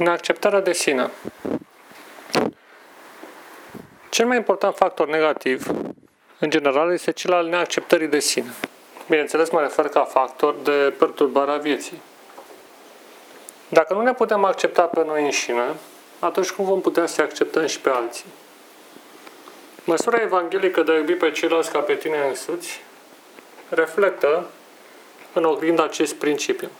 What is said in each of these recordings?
Neacceptarea de sine. Cel mai important factor negativ, în general, este cel al neacceptării de sine. Bineînțeles, mă refer ca factor de perturbare a vieții. Dacă nu ne putem accepta pe noi înșine, atunci cum vom putea să acceptăm și pe alții? Măsura evanghelică de a iubi pe ceilalți ca pe tine însuți reflectă în oglinda acest principiu.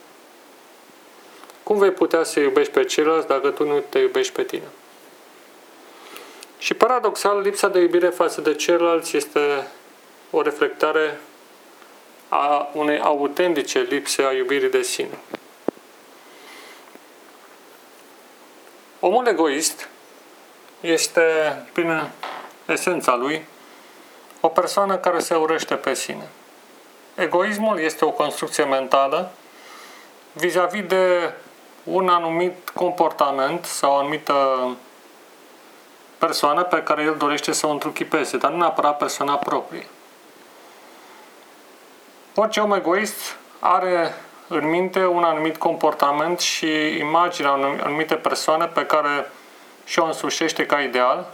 Cum vei putea să iubești pe ceilalți dacă tu nu te iubești pe tine? Și paradoxal, lipsa de iubire față de ceilalți este o reflectare a unei autentice lipse a iubirii de sine. Omul egoist este, prin esența lui, o persoană care se urăște pe sine. Egoismul este o construcție mentală vis-a-vis de un anumit comportament sau o anumită persoană pe care el dorește să o întruchipeze, dar nu neapărat persoana proprie. Orice om egoist are în minte un anumit comportament și imaginea unei anumite persoane pe care și-o însușește ca ideal,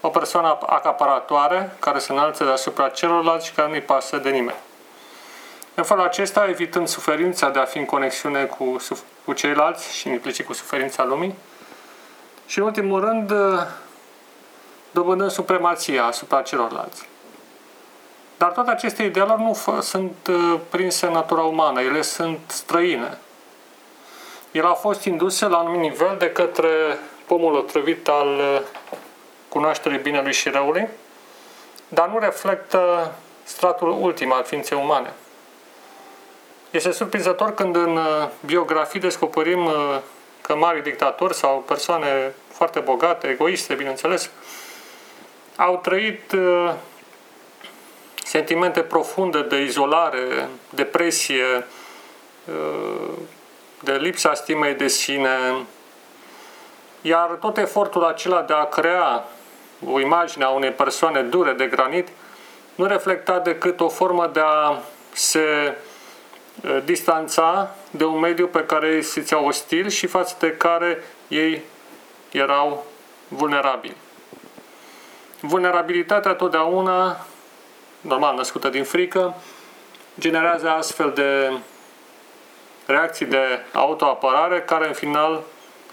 o persoană acaparatoare care se înalță deasupra celorlalți și care nu-i pasă de nimeni. În felul acesta, evitând suferința de a fi în conexiune cu, cu ceilalți și implicit cu suferința lumii, și în ultimul rând, dobândând supremația asupra celorlalți. Dar toate aceste idealuri nu sunt uh, prinse în natura umană, ele sunt străine. Ele au fost induse la un anumit nivel de către pomul otrăvit al uh, cunoașterii binelui și răului, dar nu reflectă stratul ultim al ființei umane. Este surprinzător când în uh, biografii descoperim că mari dictatori sau persoane foarte bogate, egoiste, bineînțeles, au trăit sentimente profunde de izolare, depresie, de lipsa stimei de sine, iar tot efortul acela de a crea o imagine a unei persoane dure de granit nu reflecta decât o formă de a se distanța de un mediu pe care ei simțeau ostil și față de care ei erau vulnerabili. Vulnerabilitatea totdeauna normal născută din frică, generează astfel de reacții de autoapărare care în final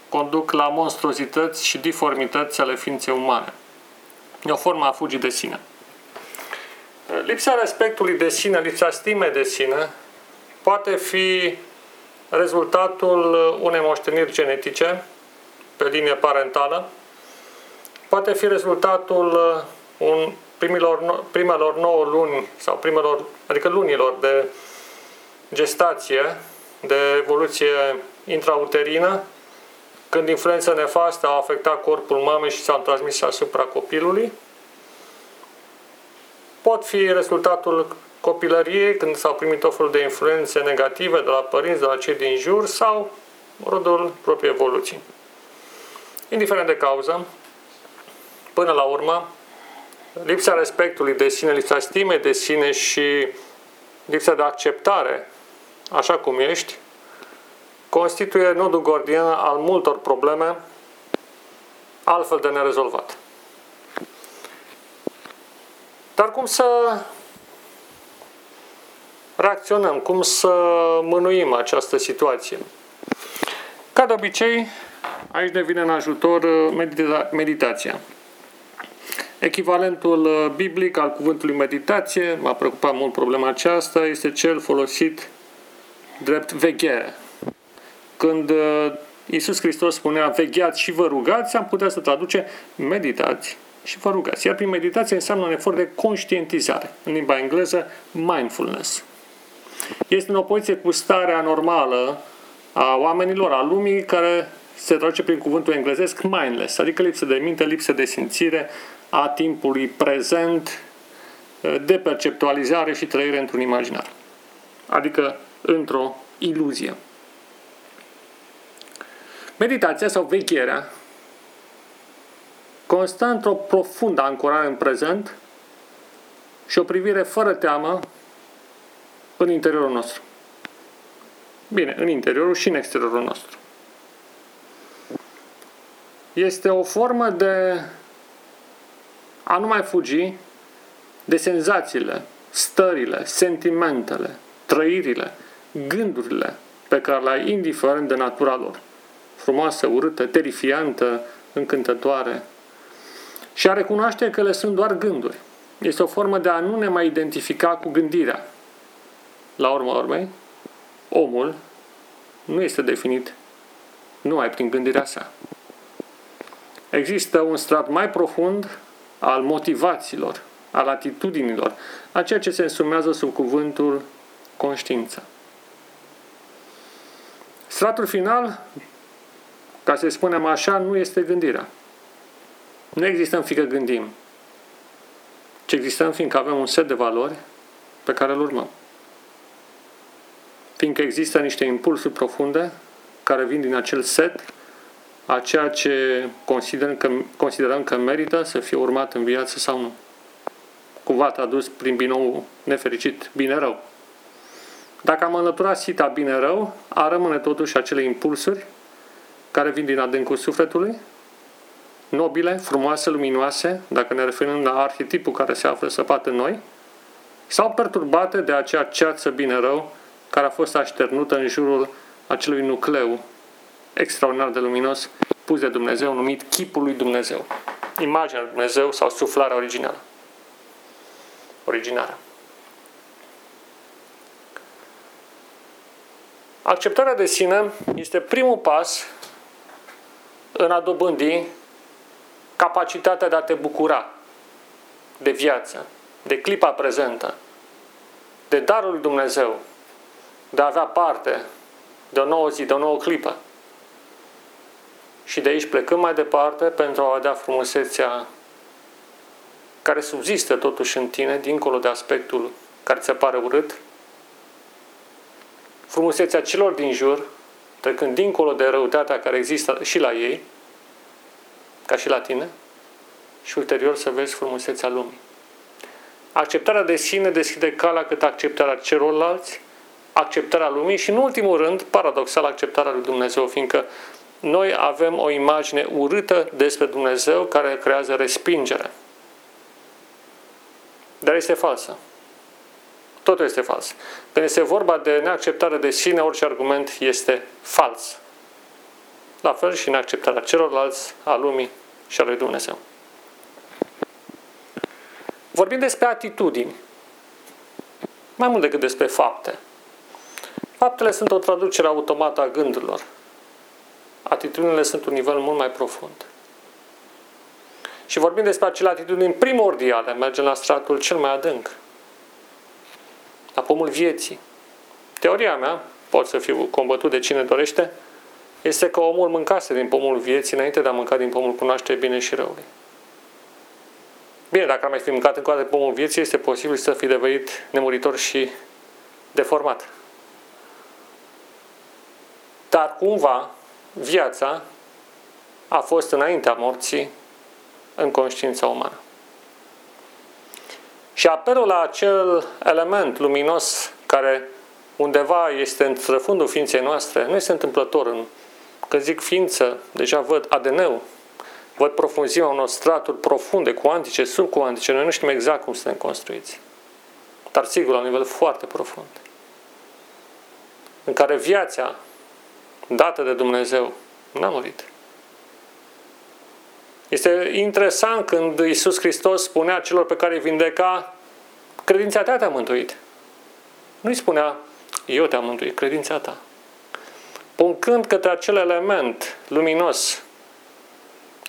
conduc la monstruozități și diformități ale ființei umane. E o formă a fugii de sine. Lipsa respectului de sine, lipsa stimei de sine, poate fi rezultatul unei moșteniri genetice pe linie parentală, poate fi rezultatul un primilor, primelor 9 luni sau primelor, adică lunilor de gestație, de evoluție intrauterină, când influența nefastă a afectat corpul mamei și s-a transmis asupra copilului. Pot fi rezultatul copilăriei, când s-au primit o fel de influențe negative de la părinți, de la cei din jur, sau rodul propriei evoluții. Indiferent de cauză, până la urmă, lipsa respectului de sine, lipsa stimei de sine și lipsa de acceptare așa cum ești, constituie nodul gordian al multor probleme altfel de nerezolvat. Dar cum să reacționăm, cum să mânuim această situație? Ca de obicei, aici ne vine în ajutor medita- meditația. Echivalentul uh, biblic al cuvântului meditație, m-a preocupat mult problema aceasta, este cel folosit drept veghere. Când uh, Iisus Hristos spunea vegheați și vă rugați, am putea să traduce meditați și vă rugați. Iar prin meditație înseamnă un efort de conștientizare. În limba engleză, mindfulness. Este în opoziție cu starea normală a oamenilor, a lumii, care se traduce prin cuvântul englezesc mindless, adică lipsă de minte, lipsă de simțire, a timpului prezent, de perceptualizare și trăire într-un imaginar. Adică într-o iluzie. Meditația sau vechierea constă într-o profundă ancorare în prezent și o privire fără teamă în interiorul nostru. Bine, în interiorul și în exteriorul nostru. este o formă de a nu mai fugi de senzațiile, stările, sentimentele, trăirile, gândurile pe care le ai indiferent de natura lor. Frumoasă, urâtă, terifiantă, încântătoare. Și a recunoaște că le sunt doar gânduri. Este o formă de a nu ne mai identifica cu gândirea. La urma urmei, omul nu este definit numai prin gândirea sa. Există un strat mai profund al motivațiilor, al atitudinilor, a ceea ce se însumează sub cuvântul conștiință. Stratul final, ca să spunem așa, nu este gândirea. Nu existăm fiindcă gândim, ci existăm fiindcă avem un set de valori pe care îl urmăm. Fiindcă există niște impulsuri profunde care vin din acel set a ceea ce considerăm că, considerăm că merită să fie urmat în viață sau nu. Cumva tradus prin binou nefericit, bine-rău. Dacă am înlăturat sita bine-rău, ar rămâne totuși acele impulsuri care vin din adâncul sufletului, nobile, frumoase, luminoase, dacă ne referim la arhetipul care se află săpat în noi, sau perturbate de acea ceață bine-rău care a fost așternută în jurul acelui nucleu extraordinar de luminos pus de Dumnezeu, numit chipul lui Dumnezeu. Imaginea lui Dumnezeu sau suflarea originală. Originară. Acceptarea de sine este primul pas în a dobândi capacitatea de a te bucura de viață, de clipa prezentă, de darul lui Dumnezeu, de a avea parte de o nouă zi, de o nouă clipă. Și de aici plecăm mai departe pentru a vedea frumusețea care subzistă totuși în tine, dincolo de aspectul care ți pare urât, frumusețea celor din jur, trecând dincolo de răutatea care există și la ei, ca și la tine, și ulterior să vezi frumusețea lumii. Acceptarea de sine deschide calea cât acceptarea celorlalți, acceptarea lumii și, în ultimul rând, paradoxal, acceptarea lui Dumnezeu, fiindcă noi avem o imagine urâtă despre Dumnezeu care creează respingere. Dar este falsă. Totul este fals. Când este vorba de neacceptare de sine, orice argument este fals. La fel și neacceptarea celorlalți, a lumii și a lui Dumnezeu. Vorbim despre atitudini, mai mult decât despre fapte. Faptele sunt o traducere automată a gândurilor. Atitudinile sunt un nivel mult mai profund. Și vorbim despre acele atitudini primordiale, mergem la stratul cel mai adânc, la pomul vieții. Teoria mea, pot să fiu combătut de cine dorește, este că omul mâncase din pomul vieții înainte de a mânca din pomul cunoaște bine și răului. Bine, dacă ar mai fi mâncat încă o dată pomul vieții, este posibil să fi devenit nemuritor și deformat. Dar cumva viața a fost înaintea morții în conștiința umană. Și apelul la acel element luminos care undeva este în străfundul ființei noastre, nu este întâmplător. În, când zic ființă, deja văd ADN-ul, văd profunzimea unor straturi profunde, cuantice, subcuantice. Noi nu știm exact cum suntem construiți. Dar sigur, la un nivel foarte profund. În care viața dată de Dumnezeu n-a murit. Este interesant când Iisus Hristos spunea celor pe care îi vindeca, credința ta te-a mântuit. Nu îi spunea, eu te-am mântuit, credința ta. Puncând către acel element luminos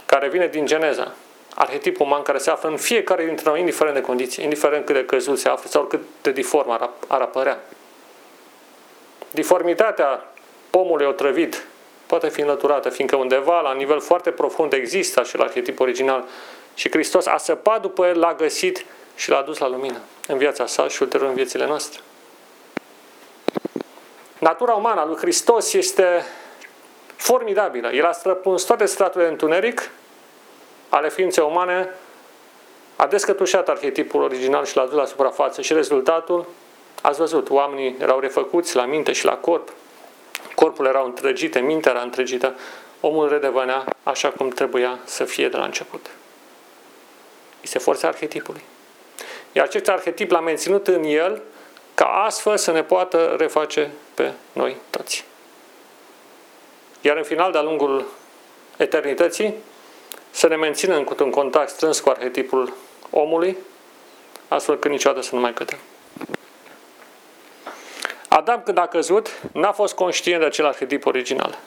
care vine din Geneza, arhetipul uman care se află în fiecare dintre noi, indiferent de condiții, indiferent cât de căzut se află sau cât de diform ar, ar apărea. Diformitatea pomului otrăvit. Poate fi înlăturată, fiindcă undeva, la nivel foarte profund, există acel arhetip original. Și Hristos a săpat după el, l-a găsit și l-a dus la lumină în viața sa și ulterior în viețile noastre. Natura umană a lui Hristos este formidabilă. El a străpuns toate straturile de întuneric ale ființei umane, a descătușat arhetipul original și l-a dus la suprafață. Și rezultatul, ați văzut, oamenii erau refăcuți la minte și la corp, corpul era întregit, mintea era întregită, omul redevenea așa cum trebuia să fie de la început. Este forța arhetipului. Iar acest arhetip l-a menținut în el ca astfel să ne poată reface pe noi toți. Iar în final, de-a lungul eternității, să ne mențină în contact strâns cu arhetipul omului, astfel că niciodată să nu mai cădem. Adam, când a căzut, n-a fost conștient de acel arhetip original.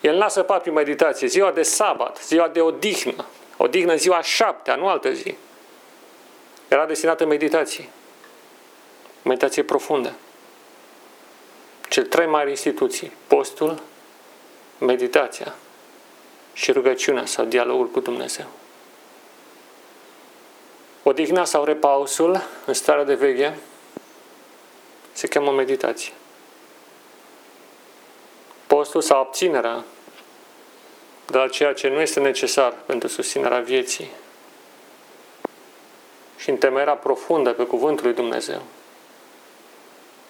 El n-a săpat prin meditație. Ziua de sabat, ziua de odihnă, odihnă ziua șaptea, nu altă zi. Era destinată meditației. Meditație profundă. Cel trei mari instituții, postul, meditația și rugăciunea sau dialogul cu Dumnezeu. Odihna sau repausul în starea de veche se cheamă meditație. Postul sau abținerea de la ceea ce nu este necesar pentru susținerea vieții și întemeierea profundă pe cuvântul lui Dumnezeu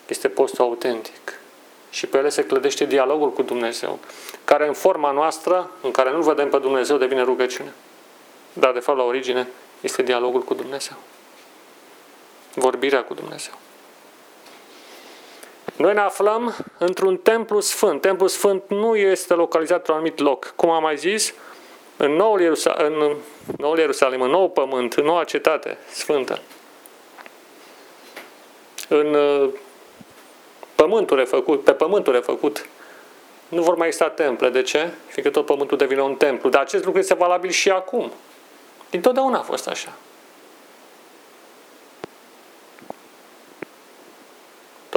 este postul autentic. Și pe ele se clădește dialogul cu Dumnezeu, care în forma noastră, în care nu vedem pe Dumnezeu, devine rugăciune. Dar, de fapt, la origine, este dialogul cu Dumnezeu. Vorbirea cu Dumnezeu. Noi ne aflăm într-un templu sfânt. Templu sfânt nu este localizat într-un anumit loc. Cum am mai zis, în Noul, Ierusalim, în Noul Ierusalim, în nou pământ, în noua cetate sfântă, în uh, pământul refăcut, pe pământul refăcut, nu vor mai exista temple. De ce? Fiindcă tot pământul devine un templu. Dar acest lucru este valabil și acum. Întotdeauna a fost așa.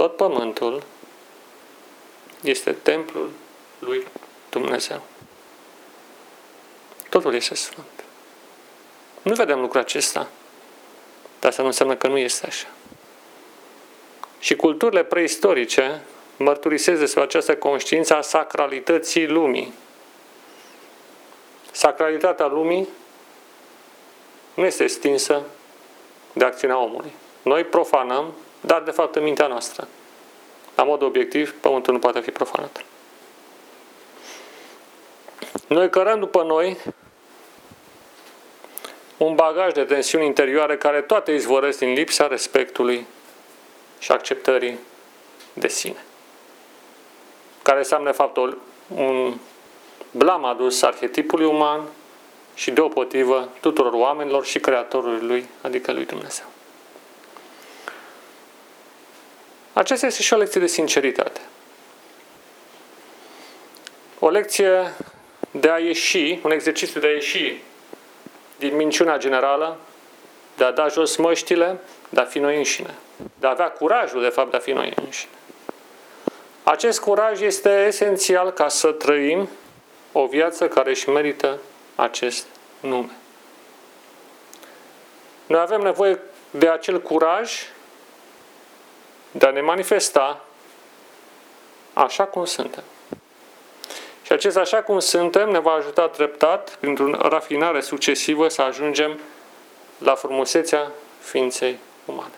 Tot pământul este templul lui Dumnezeu. Totul este sfânt. Nu vedem lucrul acesta, dar asta nu înseamnă că nu este așa. Și culturile preistorice mărturisesc despre această conștiință a sacralității lumii. Sacralitatea lumii nu este stinsă de acțiunea omului. Noi profanăm, dar de fapt în mintea noastră. La mod obiectiv, pământul nu poate fi profanat. Noi cărăm după noi un bagaj de tensiuni interioare care toate izvorăsc din lipsa respectului și acceptării de sine. Care înseamnă, de fapt, un blam adus arhetipului uman și deopotrivă tuturor oamenilor și Creatorului lui, adică lui Dumnezeu. Aceasta este și o lecție de sinceritate. O lecție de a ieși, un exercițiu de a ieși din minciuna generală, de a da jos măștile, de a fi noi înșine. De a avea curajul, de fapt, de a fi noi înșine. Acest curaj este esențial ca să trăim o viață care își merită acest nume. Noi avem nevoie de acel curaj de a ne manifesta așa cum suntem. Și acest așa cum suntem ne va ajuta treptat, printr-o rafinare succesivă, să ajungem la frumusețea ființei umane.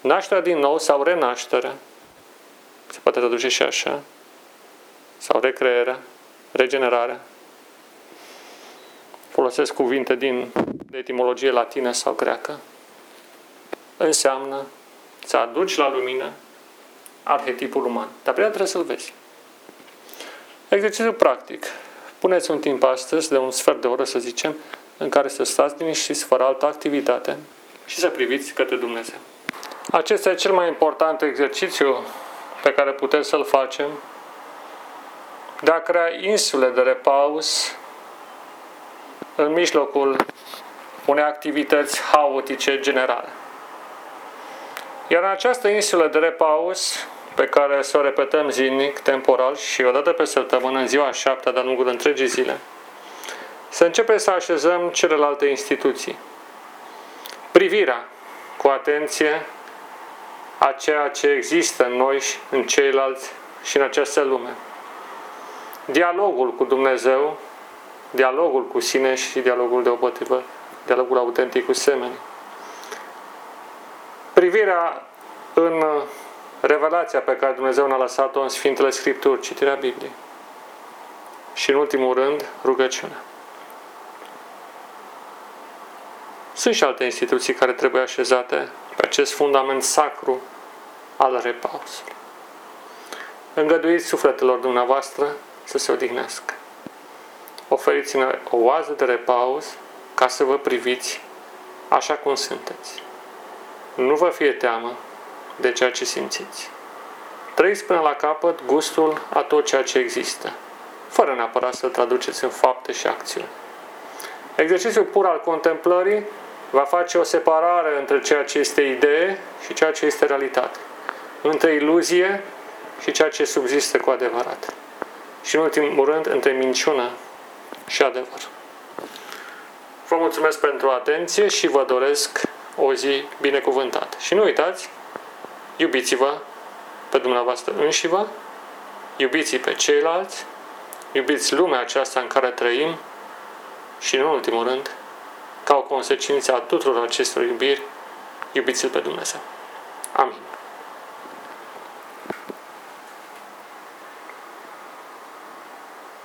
Nașterea din nou sau renașterea, se poate traduce și așa, sau recrearea, regenerarea, folosesc cuvinte din de etimologie latină sau greacă, înseamnă să aduci la lumină arhetipul uman. Dar prima trebuie să-l vezi. Exercițiu practic. Puneți un timp astăzi, de un sfert de oră, să zicem, în care să stați liniștiți fără altă activitate și să priviți către Dumnezeu. Acesta e cel mai important exercițiu pe care putem să-l facem de a crea insule de repaus în mijlocul unei activități haotice generale. Iar în această insulă de repaus, pe care să o repetăm zilnic, temporal și o dată pe săptămână, în ziua șaptea, de-a lungul întregii zile, să începem să așezăm celelalte instituții. Privirea cu atenție a ceea ce există în noi și în ceilalți și în această lume. Dialogul cu Dumnezeu, dialogul cu sine și dialogul deopotrivă, dialogul autentic cu semenii. Privirea în revelația pe care Dumnezeu ne-a lăsat-o în Sfintele Scripturi, citirea Bibliei. Și în ultimul rând, rugăciunea. Sunt și alte instituții care trebuie așezate pe acest fundament sacru al repausului. Îngăduiți sufletelor dumneavoastră să se odihnească. Oferiți-ne o oază de repaus ca să vă priviți așa cum sunteți. Nu vă fie teamă de ceea ce simțiți. Trăiți până la capăt gustul a tot ceea ce există, fără neapărat să-l traduceți în fapte și acțiuni. Exercițiul pur al contemplării va face o separare între ceea ce este idee și ceea ce este realitate, între iluzie și ceea ce subzistă cu adevărat, și în ultimul rând între minciună și adevăr. Vă mulțumesc pentru atenție și vă doresc o zi binecuvântată. Și nu uitați, iubiți-vă pe dumneavoastră înșivă, iubiți pe ceilalți, iubiți lumea aceasta în care trăim și, în ultimul rând, ca o consecință a tuturor acestor iubiri, iubiți-L pe Dumnezeu. Amin.